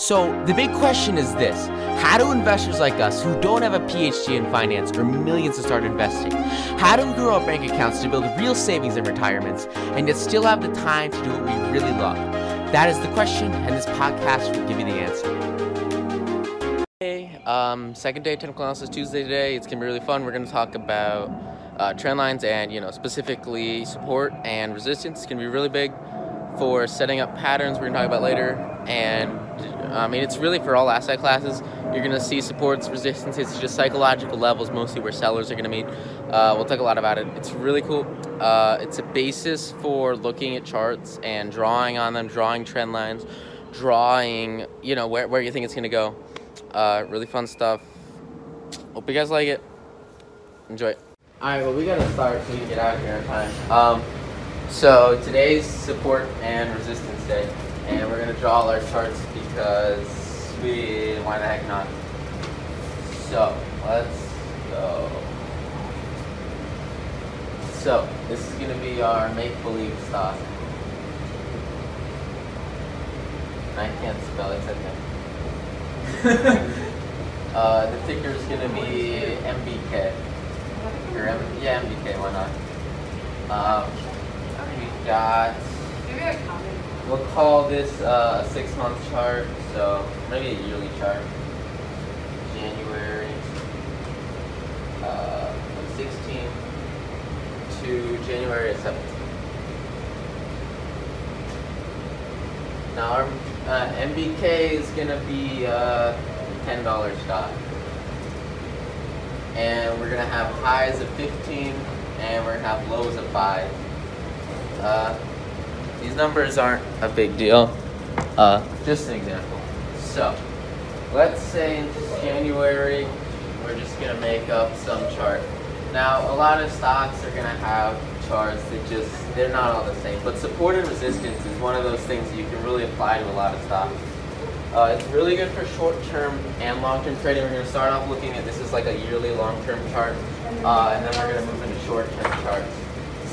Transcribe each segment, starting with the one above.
So, the big question is this How do investors like us, who don't have a PhD in finance or millions to start investing, how do we grow our bank accounts to build real savings and retirements and yet still have the time to do what we really love? That is the question, and this podcast will give you the answer. Hey, um, second day technical analysis Tuesday today. It's gonna be really fun. We're gonna talk about uh, trend lines and you know specifically support and resistance. It's gonna be really big for setting up patterns. We're gonna talk about later, and I mean, it's really for all asset classes. You're going to see supports, resistances, just psychological levels, mostly where sellers are going to meet. Uh, we'll talk a lot about it. It's really cool. Uh, it's a basis for looking at charts and drawing on them, drawing trend lines, drawing, you know, where, where you think it's going to go. Uh, really fun stuff. Hope you guys like it. Enjoy. All right, well, we got to start so we can get out of here in time. Um, so today's support and resistance day and we're gonna draw all our charts because we, why the heck not? So, let's go. So, this is gonna be our make-believe stock. I can't spell it, okay. uh, the ticker is gonna be MBK. Or M yeah, MBK, why not? Um, we got We'll call this uh, a six month chart, so maybe a yearly chart. January uh, 16 to January 17. Now our uh, MBK is gonna be uh, $10 stock. And we're gonna have highs of 15 and we're gonna have lows of 5. These numbers aren't a big deal. Uh, just an example. So, let's say in January, we're just going to make up some chart. Now, a lot of stocks are going to have charts that just, they're not all the same. But support and resistance is one of those things that you can really apply to a lot of stocks. Uh, it's really good for short-term and long-term trading. We're going to start off looking at, this is like a yearly long-term chart, uh, and then we're going to move into short-term charts.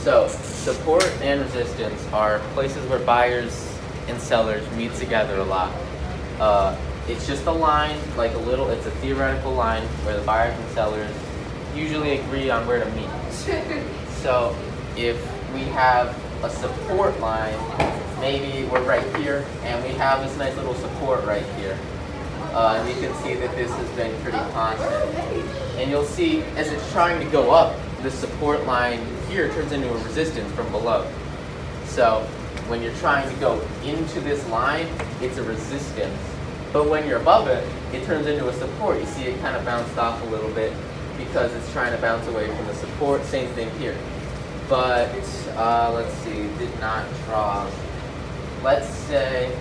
So, support and resistance are places where buyers and sellers meet together a lot. Uh, it's just a line, like a little, it's a theoretical line where the buyers and sellers usually agree on where to meet. so, if we have a support line, maybe we're right here, and we have this nice little support right here. Uh, and you can see that this has been pretty constant. And you'll see as it's trying to go up, the support line here turns into a resistance from below. So when you're trying to go into this line, it's a resistance. But when you're above it, it turns into a support. You see it kind of bounced off a little bit because it's trying to bounce away from the support. Same thing here. But uh, let's see, did not draw. Let's say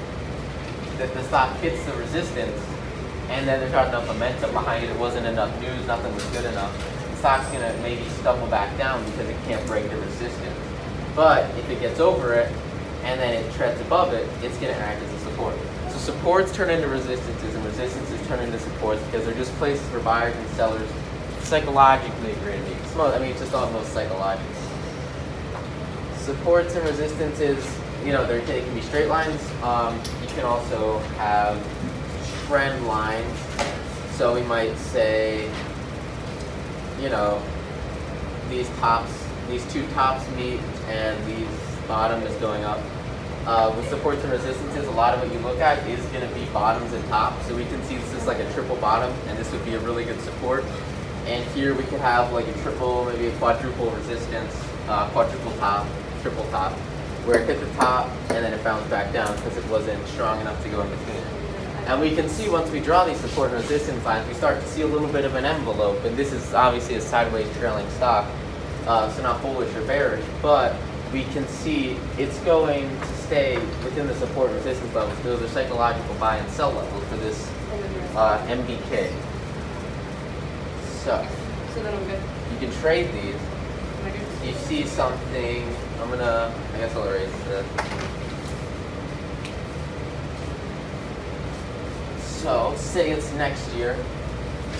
that the stock hits the resistance and then there's not enough momentum behind it. It wasn't enough news, nothing was good enough stock's going to maybe stumble back down because it can't break the resistance. But if it gets over it and then it treads above it, it's going to act as a support. So supports turn into resistances and resistances turn into supports because they're just places where buyers and sellers psychologically agree to meet. I mean, it's just almost psychological. Supports and resistances, you know, they can be straight lines. Um, you can also have trend lines. So we might say you know, these tops, these two tops meet and these bottom is going up. Uh, with supports and resistances, a lot of what you look at is going to be bottoms and tops. So we can see this is like a triple bottom, and this would be a really good support. And here we could have like a triple, maybe a quadruple resistance, uh, quadruple top, triple top, where it hit the top and then it bounced back down because it wasn't strong enough to go in between. And we can see once we draw these support and resistance lines, we start to see a little bit of an envelope. And this is obviously a sideways trailing stock, uh, so not bullish or bearish, but we can see it's going to stay within the support and resistance levels. Those are psychological buy and sell levels for this uh, MBK. So, so you can trade these. You see something, I'm gonna, I guess I'll erase this. So, say it's next year,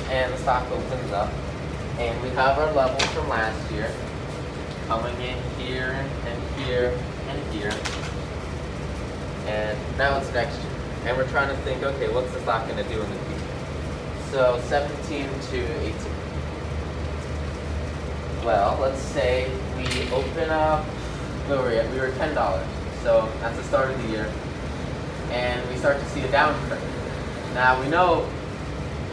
and the stock opens up, and we have our levels from last year coming in here and here and here. And now it's next year. and we're trying to think, okay, what's the stock going to do in the future? So 17 to 18. Well, let's say we open up, where were we at? We were $10. So that's the start of the year. And we start to see a downtrend. Now we know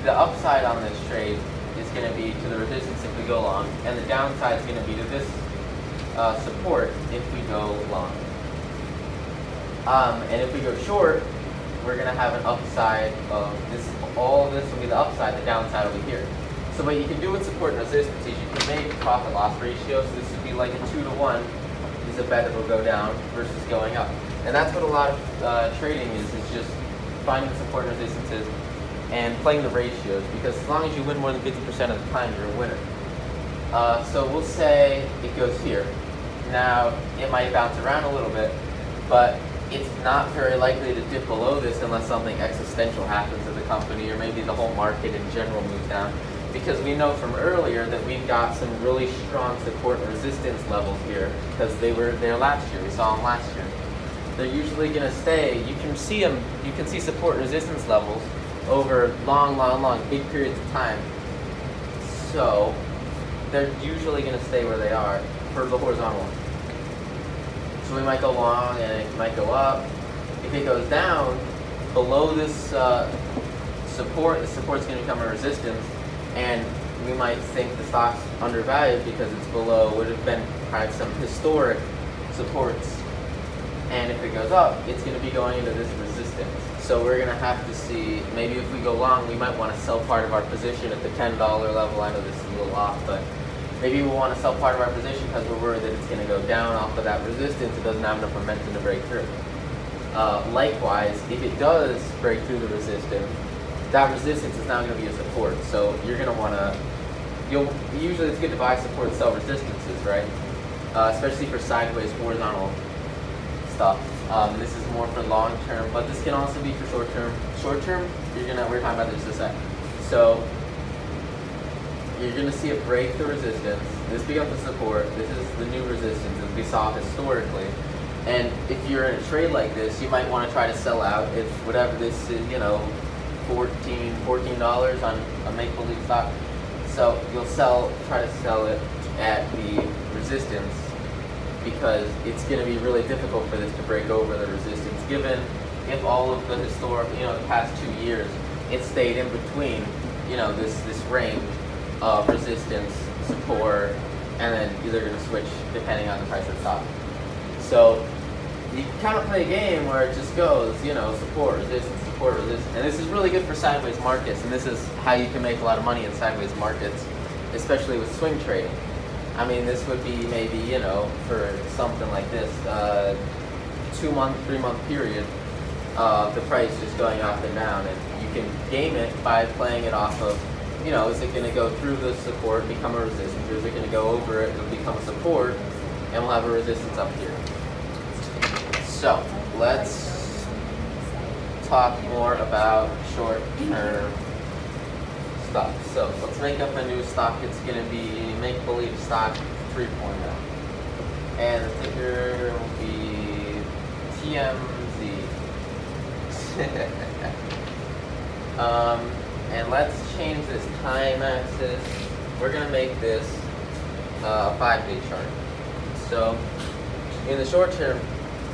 the upside on this trade is going to be to the resistance if we go long, and the downside is going to be to this uh, support if we go long. Um, and if we go short, we're going to have an upside of this. All of this will be the upside. The downside will be here. So what you can do with support and resistance is you can make profit loss ratio. So this would be like a two to one. Is a bet that will go down versus going up. And that's what a lot of uh, trading is. Is just finding support and resistances and playing the ratios. Because as long as you win more than 50% of the time, you're a winner. Uh, so we'll say it goes here. Now it might bounce around a little bit, but it's not very likely to dip below this unless something existential happens to the company or maybe the whole market in general moves down. Because we know from earlier that we've got some really strong support and resistance levels here because they were there last year. We saw them last year. They're usually going to stay. You can see them. You can see support resistance levels over long, long, long, big periods of time. So they're usually going to stay where they are for the horizontal so we might go long and it might go up. If it goes down below this uh, support, the support's going to become a resistance, and we might think the stock's undervalued because it's below would have been kind of some historic supports. And if it goes up, it's going to be going into this resistance. So we're going to have to see, maybe if we go long, we might want to sell part of our position at the $10 level. I know this is a little off, but Maybe we want to sell part of our position because we're worried that it's going to go down off of that resistance. It doesn't have enough momentum to break through. Uh, likewise, if it does break through the resistance, that resistance is now going to be a support. So you're going to want to, you'll usually it's good to buy support sell resistances, right? Uh, especially for sideways horizontal stuff. Um, this is more for long term, but this can also be for short term. Short term, you're gonna we're talking about this in a sec. So you're to see a break the resistance. This becomes the support. This is the new resistance as we saw historically. And if you're in a trade like this, you might want to try to sell out if whatever this is, you know, 14 $14 on a make-believe stock. So you'll sell, try to sell it at the resistance because it's going to be really difficult for this to break over the resistance given if all of the historic, you know, the past two years, it stayed in between, you know, this, this range of resistance, support, and then you're going to switch depending on the price of stock. So you kind of play a game where it just goes, you know, support, resistance, support, resistance. And this is really good for sideways markets, and this is how you can make a lot of money in sideways markets, especially with swing trading. I mean, this would be maybe, you know, for something like this, uh, two month, three month period, uh, the price just going up and down. And you can game it by playing it off of you know, is it going to go through the support, become a resistance, or is it going to go over it and become a support, and we'll have a resistance up here. So, let's talk more about short-term stuff. So, let's make up a new stock. It's going to be make-believe stock 3.0. And the ticker will be TMZ. um, and let's change this time axis. We're going to make this uh, a five-day chart. So in the short term,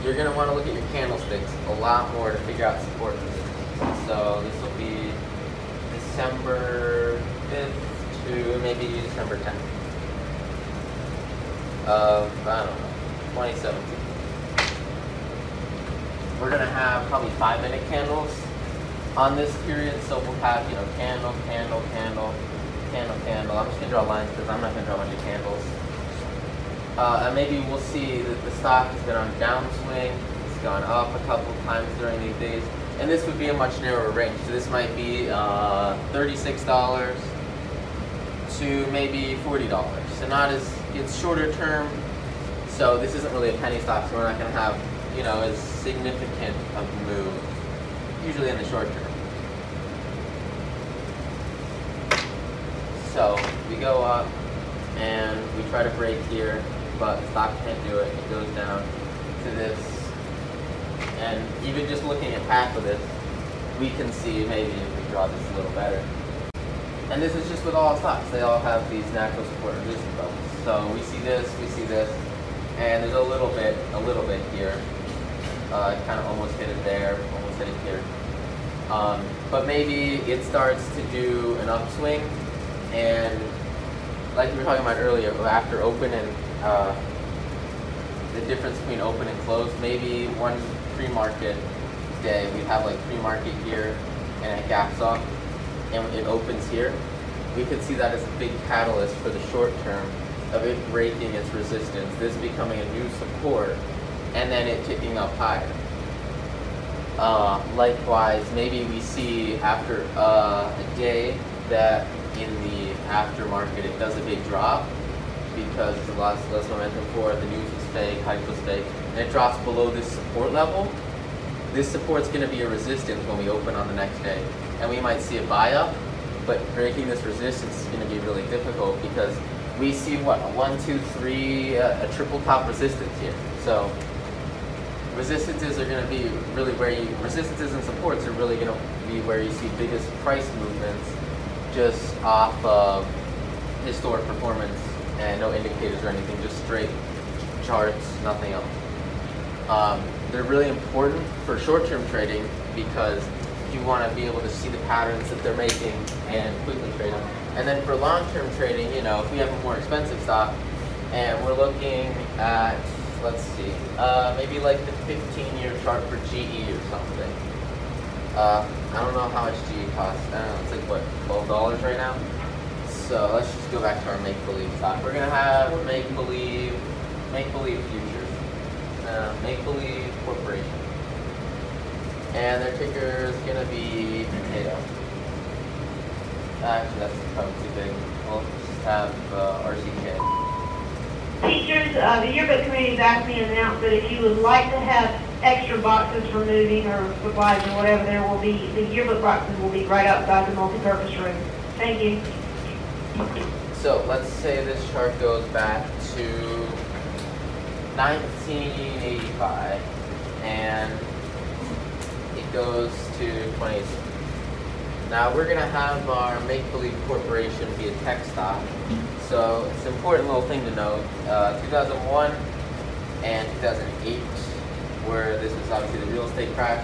you're going to want to look at your candlesticks a lot more to figure out support. So this will be December 5th to maybe December 10th of, I don't know, 2017. We're going to have probably five minute candles on this period, so we'll have, you know, candle, candle, candle, candle, candle. I'm just going to draw lines because I'm not going to draw a bunch of candles. Uh, and maybe we'll see that the stock has been on downswing. It's gone up a couple times during these days. And this would be a much narrower range. So this might be uh, $36 to maybe $40. So not as, it's shorter term. So this isn't really a penny stock, so we're not going to have, you know, as significant of a move usually in the short term. So we go up and we try to break here, but the stock can't do it. It goes down to this. And even just looking at half of this, we can see maybe if we draw this a little better. And this is just with all stocks. They all have these natural support and resistance levels. So we see this, we see this, and there's a little bit, a little bit here. Uh, kind of almost hit it there, almost hit it here. Um, but maybe it starts to do an upswing, and like we were talking about earlier, after open and uh, the difference between open and closed, maybe one pre-market day, we have like pre-market here, and it gaps up, and it opens here. We could see that as a big catalyst for the short term of it breaking its resistance, this becoming a new support, and then it ticking up higher. Uh, likewise, maybe we see after uh, a day that in the aftermarket it does a big drop because there's a lot less momentum for it, the news was fake, hype was fake, and it drops below this support level. This support's going to be a resistance when we open on the next day, and we might see a buy up, but breaking this resistance is going to be really difficult because we see what one, two, three, uh, a triple top resistance here. So resistances are going to be really where you resistances and supports are really going to be where you see biggest price movements just off of historic performance and no indicators or anything, just straight charts, nothing else. Um, they're really important for short-term trading because you want to be able to see the patterns that they're making and quickly trade them. And then for long-term trading, you know, if we have a more expensive stock and we're looking at, let's see, uh, maybe like the 15-year chart for GE or something. Uh, I don't know how much GE costs. I don't know, it's like what, $12 right now? So let's just go back to our make-believe stock. We're gonna have make-believe, make-believe uh, make-believe corporation and their ticker is going to be potato. Actually, that's probably too big. We'll just have uh, RCK. Teachers, uh, the yearbook committee has asked me to announce that if you would like to have extra boxes for moving or supplies or whatever, there will be, the yearbook boxes will be right outside the multi-purpose room. Thank you. So let's say this chart goes back to 1985 and it goes to 20. Now we're to have our Make Believe Corporation be a tech stock. So it's an important little thing to note. Uh, 2001 and 2008, where this was obviously the real estate crash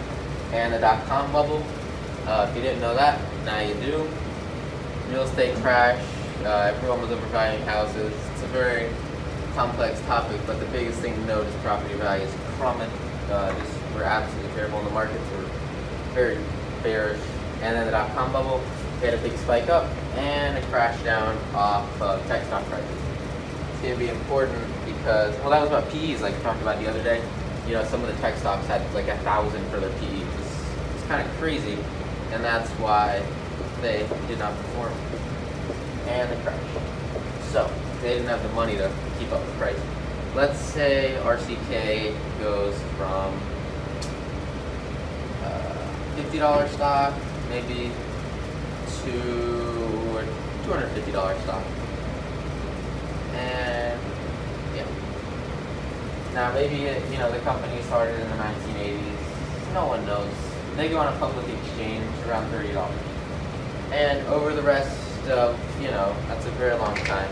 and the dot-com bubble. Uh, if you didn't know that, now you do. Real estate crash, uh, everyone was overvaluing houses. It's a very complex topic, but the biggest thing to note is property values plummet. Uh, just were absolutely terrible, the markets were very bearish. And then the dot-com bubble, we had a big spike up and a crash down off of tech stock prices. It's going to be important because, well, that was about PEs, like we talked about the other day. You know, some of the tech stocks had like a thousand for their PEs. It's, it's kind of crazy, and that's why they did not perform. And the crash. So they didn't have the money to keep up with price. Let's say RCK goes from uh, $50 stock, maybe to $250 stock. And yeah. Now maybe, uh, you know, the company started in the 1980s. No one knows. They go on a public exchange around $30. And over the rest of, you know, that's a very long time.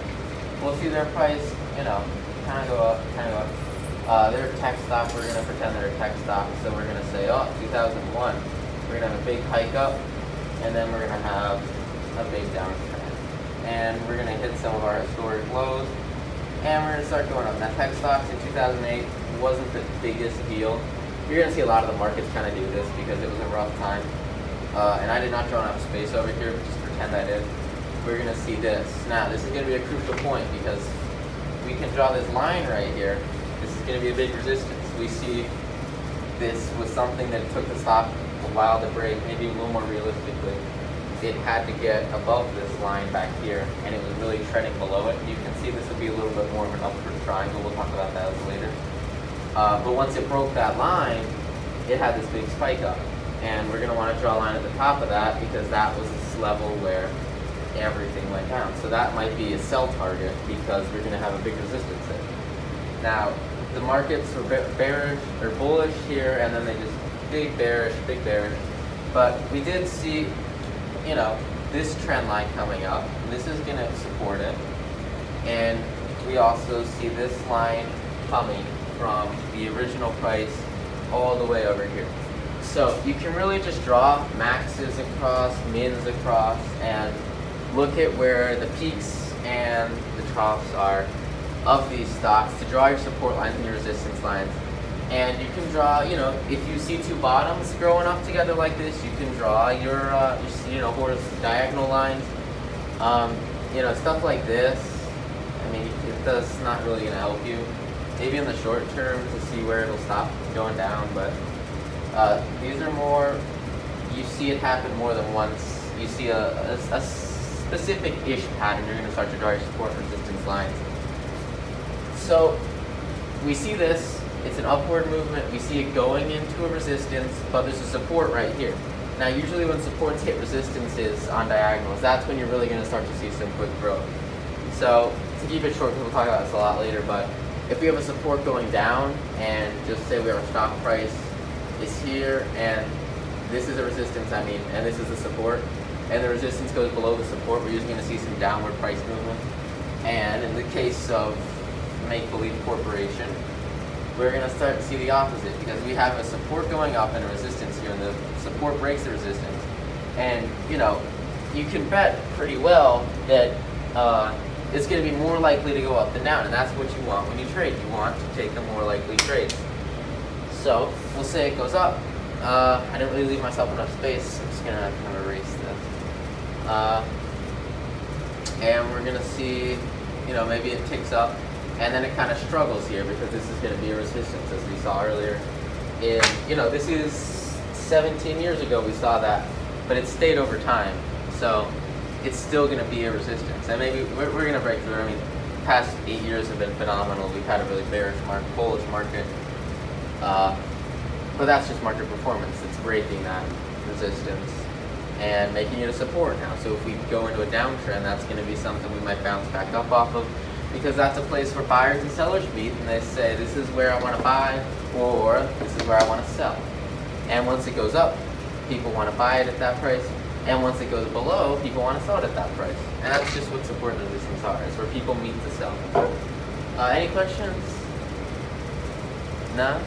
We'll see their price, you know, kind of go up, kind of go up. Uh, tech stock, we're going to pretend they're a tech stock, so we're going to say, oh, 2001 we're going to have a big hike up, and then we're going to have a big downtrend. And we're going to hit some of our historic lows, and we're going to start going up. Now, tech stocks in 2008 wasn't the biggest deal. You're going to see a lot of the markets kind of do this because it was a rough time. Uh, and I did not draw enough space over here, but just pretend I did. We're going to see this. Now, this is going to be a crucial point because we can draw this line right here. This is going to be a big resistance. We see this was something that took the stock a while to break, maybe a little more realistically, it had to get above this line back here, and it was really trending below it. You can see this would be a little bit more of an upward triangle. We'll talk about that later. Uh, but once it broke that line, it had this big spike up. And we're going to want to draw a line at the top of that because that was this level where everything went down. So that might be a sell target because we're going to have a big resistance there. Now, the markets were bearish or bullish here, and then they just big bearish, big bearish. But we did see, you know, this trend line coming up. This is going to support it. And we also see this line coming from the original price all the way over here. So you can really just draw maxes across, mins across, and look at where the peaks and the troughs are of these stocks to draw your support lines and your resistance lines. And you can draw, you know, if you see two bottoms growing up together like this, you can draw your, uh, your you know, horse diagonal lines. Um, you know, stuff like this. I mean, it does not really gonna help you. Maybe in the short term to see where it'll stop going down, but uh, these are more. You see it happen more than once. You see a, a, a specific-ish pattern. You're gonna start to draw your support resistance lines. So we see this, it's an upward movement, we see it going into a resistance, but there's a support right here. Now usually when supports hit resistances on diagonals, that's when you're really going to start to see some quick growth. So to keep it short, we'll talk about this a lot later, but if we have a support going down and just say we have a stock price is here and this is a resistance, I mean, and this is a support, and the resistance goes below the support, we're usually going to see some downward price movement. And in the case of Make Believe Corporation, we're going to start to see the opposite because we have a support going up and a resistance here, and the support breaks the resistance. And, you know, you can bet pretty well that uh, it's going to be more likely to go up than down, and that's what you want when you trade. You want to take the more likely trades. So, we'll say it goes up. Uh, I didn't really leave myself enough space. I'm just going to kind of erase. Uh, and we're going to see, you know, maybe it ticks up and then it kind of struggles here because this is going to be a resistance as we saw earlier. In you know this is 17 years ago we saw that, but it stayed over time, so it's still going to be a resistance. And maybe we're, we're going to break through. I mean, past eight years have been phenomenal. We've had a really bearish market, bullish market, uh, but that's just market performance. It's breaking that resistance and making it a support now. So if we go into a downtrend, that's going to be something we might bounce back up off of because that's a place where buyers and sellers meet and they say, this is where I want to buy or this is where I want to sell. And once it goes up, people want to buy it at that price. And once it goes below, people want to sell it at that price. And that's just what support and resistance are. It's where people meet to sell. Uh, any questions? No?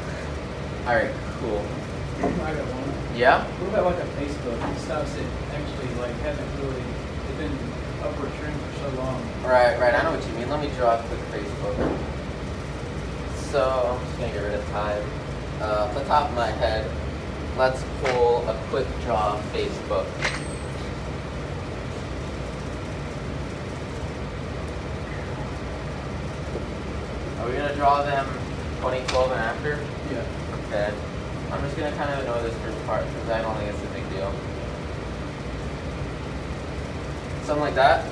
Alright, cool. I got one. Yeah? What about like a Facebook? Stocks that actually like haven't really, they've been upward trend for so long. Right, right. I know what you mean. Let me draw a quick Facebook. So I'm just gonna get rid of time. Uh, off the top of my head, let's pull a quick draw Facebook. Are we gonna draw them 2012 and after? Yeah. Okay. I'm just gonna kind of ignore this first part because I don't think it's a big deal. Something like that?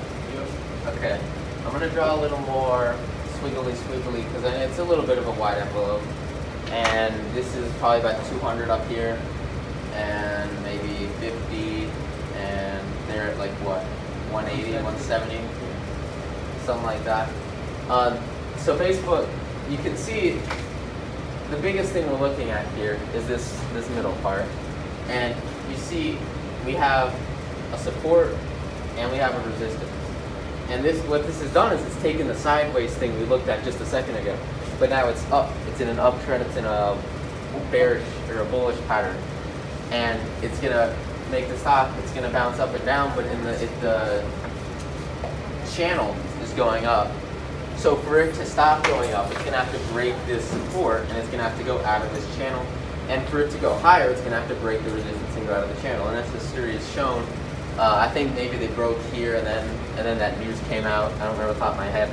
Okay. I'm gonna draw a little more squiggly squiggly because it's a little bit of a wide envelope. And this is probably about 200 up here and maybe 50 and they're at like what 180 170 something like that um, so facebook you can see the biggest thing we're looking at here is this this middle part and you see we have a support and we have a resistance and this what this has done is it's taken the sideways thing we looked at just a second ago but now it's up it's in an uptrend it's in a bearish or a bullish pattern and it's gonna make the stock. It's gonna bounce up and down, but in the the channel is going up. So for it to stop going up, it's gonna have to break this support, and it's gonna have to go out of this channel. And for it to go higher, it's gonna have to break the resistance and go out of the channel. And as history has shown, uh, I think maybe they broke here, and then and then that news came out. I don't remember the top of my head,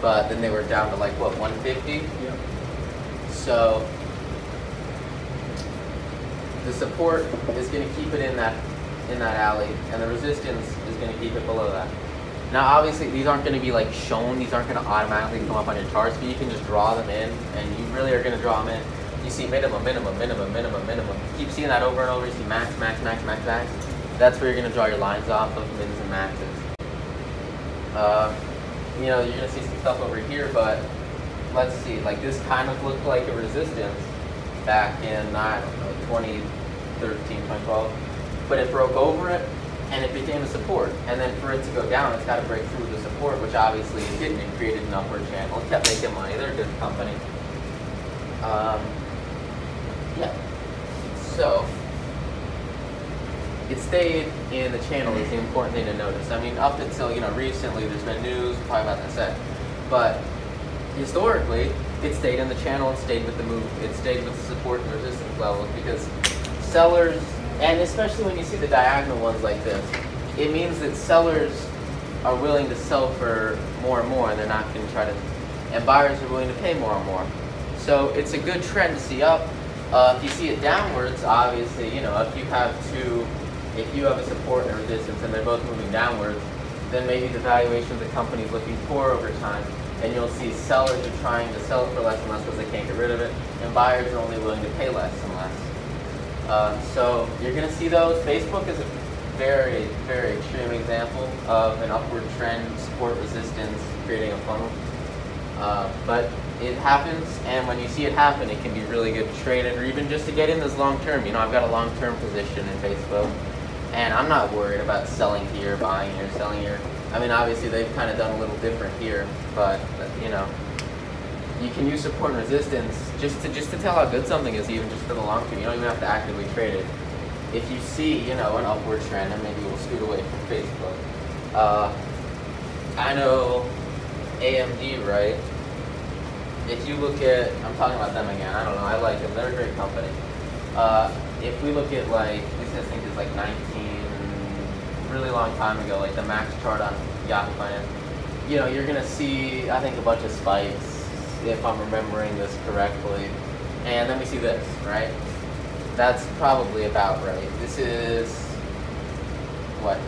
but then they were down to like what 150. Yep. So the support is going to keep it in that in that alley, and the resistance is going to keep it below that. Now, obviously, these aren't going to be like shown; these aren't going to automatically come up on your charts, but you can just draw them in, and you really are going to draw them in. You see minimum, minimum, minimum, minimum, minimum. You keep seeing that over and over. You see max, max, max, max, max. That's where you're going to draw your lines off of mins and maxes. Uh, you know, you're going to see some stuff over here, but let's see. Like this kind of looked like a resistance back in I don't know 2013, 2012. but it broke over it and it became a support. And then for it to go down, it's got to break through the support, which obviously it didn't. It created an upward channel. It kept making money. They're a good company. Um, yeah. So it stayed in the channel is the important thing to notice. I mean, up until you know recently, there's been news probably about that set, but historically, it stayed in the channel. It stayed with the move. It stayed with the support and resistance levels because sellers, and especially when you see the diagonal ones like this, it means that sellers are willing to sell for more and more, and they're not going to try to, and buyers are willing to pay more and more. So it's a good trend to see up. Uh, if you see it downwards, obviously, you know, if you have two, if you have a support and a resistance and they're both moving downwards, then maybe the valuation of the company is looking poor over time, and you'll see sellers are trying to sell for less and less because they can't get rid of it, and buyers are only willing to pay less and less. Uh, so you're going to see those. Facebook is a very, very extreme example of an upward trend, support resistance, creating a funnel. Uh, but it happens, and when you see it happen, it can be really good to trade it, or even just to get in this long term. You know, I've got a long term position in Facebook, and I'm not worried about selling here, buying here, selling here. I mean, obviously they've kind of done a little different here, but you know, you can use support and resistance just to just to tell how good something is, even just for the long term. You don't even have to actively trade it. If you see, you know, an upward trend, then maybe we'll scoot away from Facebook. Uh, I know AMD, right? if you look at, I'm talking about them again. I don't know. I like them. They're a great company. Uh, if we look at like this, I think is like 19, really long time ago, like the max chart on Yahoo Finance. You know, you're gonna see, I think, a bunch of spikes, if I'm remembering this correctly. And then we see this, right? That's probably about right. This is what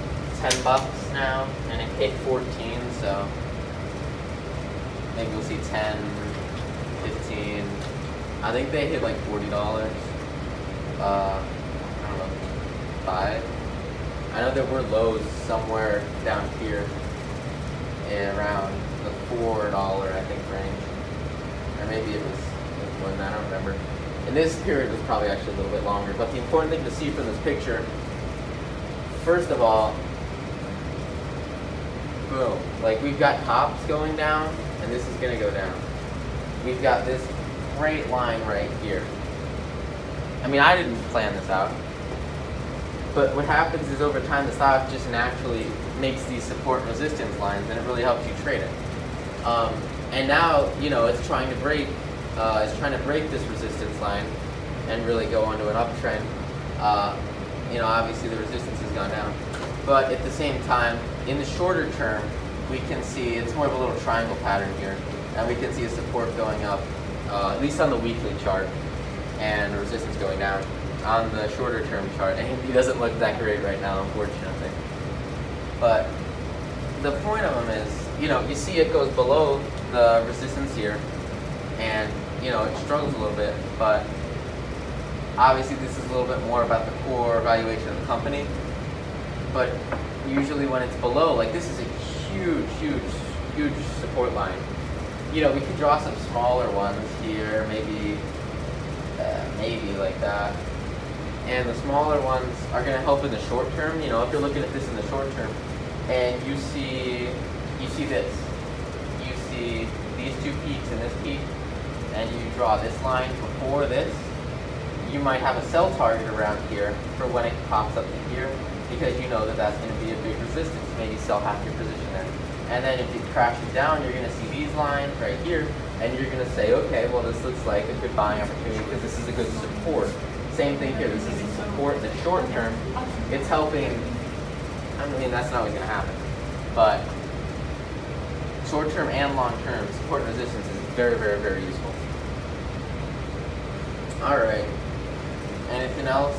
10 bucks now, and it hit 14, so maybe we'll see 10, 15. I think they hit like forty dollars. Uh, I don't know, five. I know there were lows somewhere down here, around the four dollar I think range, or maybe it was, that. I don't remember. And this period was probably actually a little bit longer. But the important thing to see from this picture, first of all, boom, like we've got tops going down, and this is gonna go down we've got this great line right here. I mean, I didn't plan this out. But what happens is over time, the stock just naturally makes these support and resistance lines, and it really helps you trade it. Um, and now, you know, it's trying to break, uh, it's trying to break this resistance line and really go onto an uptrend. Uh, you know, obviously the resistance has gone down. But at the same time, in the shorter term, we can see it's more of a little triangle pattern here and we can see a support going up, uh, at least on the weekly chart, and resistance going down on the shorter term chart. And he doesn't look that great right now, unfortunately. But the point of them is, you know, you see it goes below the resistance here, and you know it struggles a little bit, but obviously this is a little bit more about the core valuation of the company. But usually when it's below, like this is a huge, huge, huge support line you know, we could draw some smaller ones here, maybe, uh, maybe like that. And the smaller ones are going to help in the short term. You know, if you're looking at this in the short term, and you see, you see this, see these two peaks and this peak, and you draw this line before this, you might have a sell target around here for when it pops up to here, because you know that that's going to be a big resistance. Maybe sell half your position there. And then if it crashes down, you're going to see these lines right here, and you're going to say, okay, well, this looks like a good buying opportunity because this is a good support. Same thing here. This is a support in the short term. It's helping. I mean, that's not always going to happen. But short term and long term, support and resistance is very, very, very useful. All right. Anything else?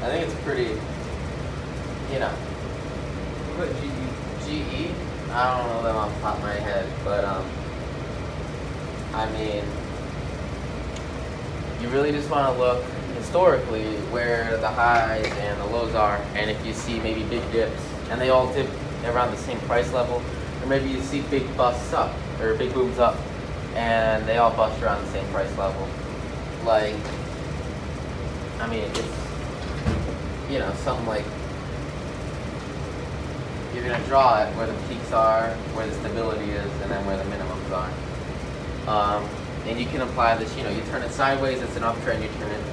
I think it's pretty, you know. What about GE? GE? I don't know them off the top of my head, but um, I mean, you really just want to look historically where the highs and the lows are, and if you see maybe big dips, and they all dip around the same price level, or maybe you see big busts up or big booms up, and they all bust around the same price level. Like, I mean, it's you know, something like you're gonna draw it where the peaks are, where the stability is, and then where the minimums are. Um, and you can apply this, you know, you turn it sideways, it's an uptrend, you turn it,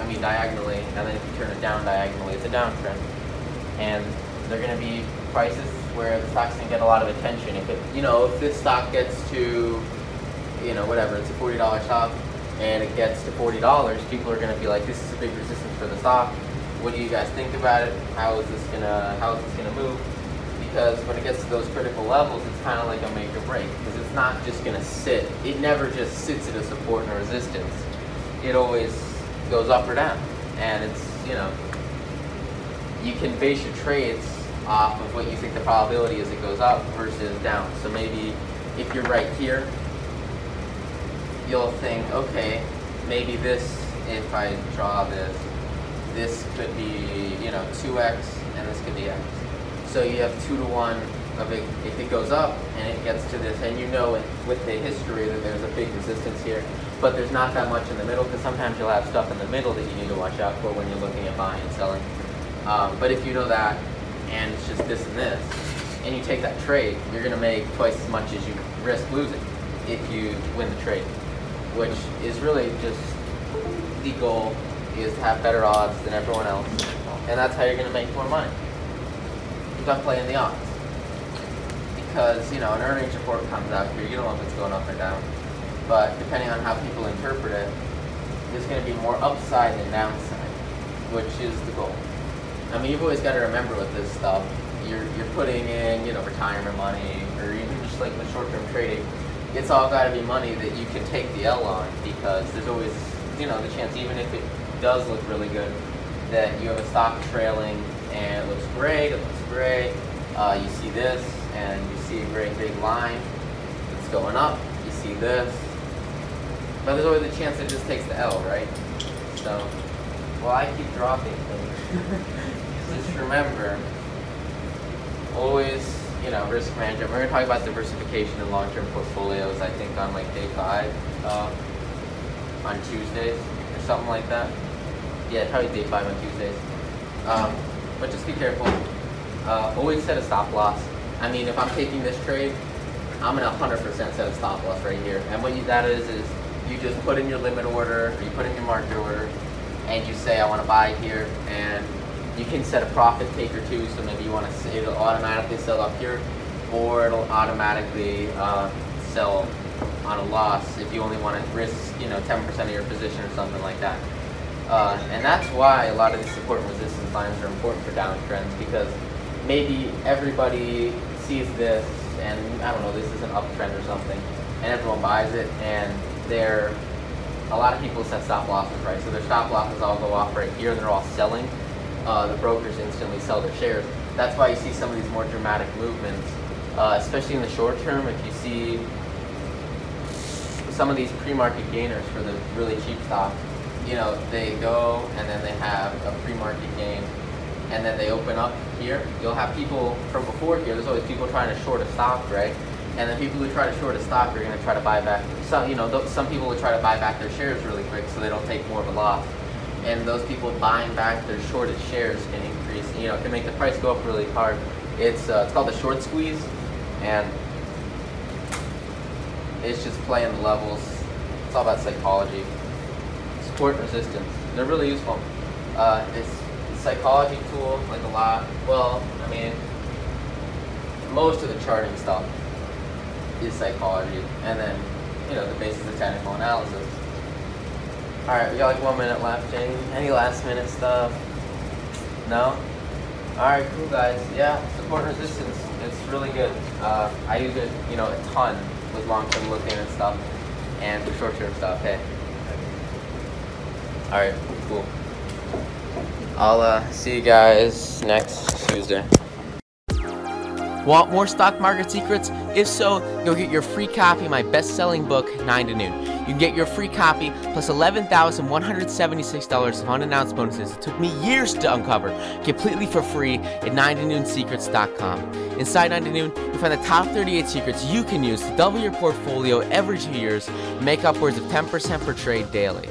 I mean diagonally, and then if you turn it down diagonally, it's a downtrend. And they're gonna be prices where the stock's gonna get a lot of attention. If it, you know, if this stock gets to, you know, whatever, it's a $40 stock, and it gets to $40, people are gonna be like, this is a big resistance for the stock. What do you guys think about it? How is this gonna, how is this gonna move? because when it gets to those critical levels, it's kind of like a make or break because it's not just to sit. It never just sits at a support and a resistance. It always goes up or down, and it's you know you can base your trades off of what you think the probability is it goes up versus down. So maybe if you're right here, you'll think, okay, maybe this if I draw this, this could be you know 2x and this could be x so you have two to one of it if it goes up and it gets to this, and you know with the history that there's a big resistance here, but there's not that much in the middle because sometimes you'll have stuff in the middle that you need to watch out for when you're looking at buying and selling. Um, but if you know that, and it's just this and this, and you take that trade, you're going to make twice as much as you risk losing if you win the trade, which is really just the goal is to have better odds than everyone else, and that's how you're going to make more money keep playing the odds. Because, you know, an earnings report comes out here, you don't know if it's going up or down. But depending on how people interpret it, there's going to be more upside than downside, which is the goal. I mean, you've always got to remember with this stuff, you're, you're putting in, you know, retirement money, or even just like the short-term trading, it's all got to be money that you can take the L on because there's always, you know, the chance, even if it does look really good, that you have a stock trailing and it looks great, it looks great. Uh, you see this, and you see a great big line that's going up. You see this. But there's always a chance it just takes the L, right? So, well, I keep dropping things. just remember, always, you know, risk management. We're going to talk about diversification in long-term portfolios, I think, on like day five, uh, on Tuesdays, or something like that. Yeah, probably day five on Tuesdays. Um, but just be careful. Uh, always set a stop loss. I mean, if I'm taking this trade, I'm gonna 100% set a stop loss right here. And what you, that is, is you just put in your limit order, or you put in your market order, and you say, I wanna buy here, and you can set a profit taker too, so maybe you wanna, it'll automatically sell up here, or it'll automatically uh, sell on a loss if you only wanna risk, you know, 10% of your position or something like that. Uh, and that's why a lot of these support and resistance lines are important for downtrends because maybe everybody sees this and I don't know, this is an uptrend or something, and everyone buys it, and they're a lot of people set stop losses, right? So their stop losses all go off right here, and they're all selling. Uh, the brokers instantly sell their shares. That's why you see some of these more dramatic movements, uh, especially in the short term. If you see some of these pre-market gainers for the really cheap stocks, you know, they go and then they have a pre-market gain, and then they open up here. You'll have people from before here. There's always people trying to short a stock, right? And then people who try to short a stock are going to try to buy back. Some, you know, some people will try to buy back their shares really quick so they don't take more of a loss. And those people buying back their shorted shares can increase, you know, can make the price go up really hard. It's uh, it's called the short squeeze, and it's just playing the levels. It's all about psychology support resistance. They're really useful. Uh, it's a psychology tool, like a lot. Well, I mean, most of the charting stuff is psychology, and then you know the basis of technical analysis. All right, we got like one minute left. Any any last minute stuff? No. All right, cool guys. Yeah, support resistance. It's really good. Uh, I use it, you know, a ton with long-term looking and stuff, and for short-term stuff. Hey. Alright, cool. I'll uh, see you guys next Tuesday. Want more stock market secrets? If so, go get your free copy of my best selling book, 9 to Noon. You can get your free copy plus $11,176 of unannounced bonuses it took me years to uncover completely for free at 9 to noonsecrets.com. Inside 9 to Noon, you'll find the top 38 secrets you can use to double your portfolio every two years and make upwards of 10% per trade daily.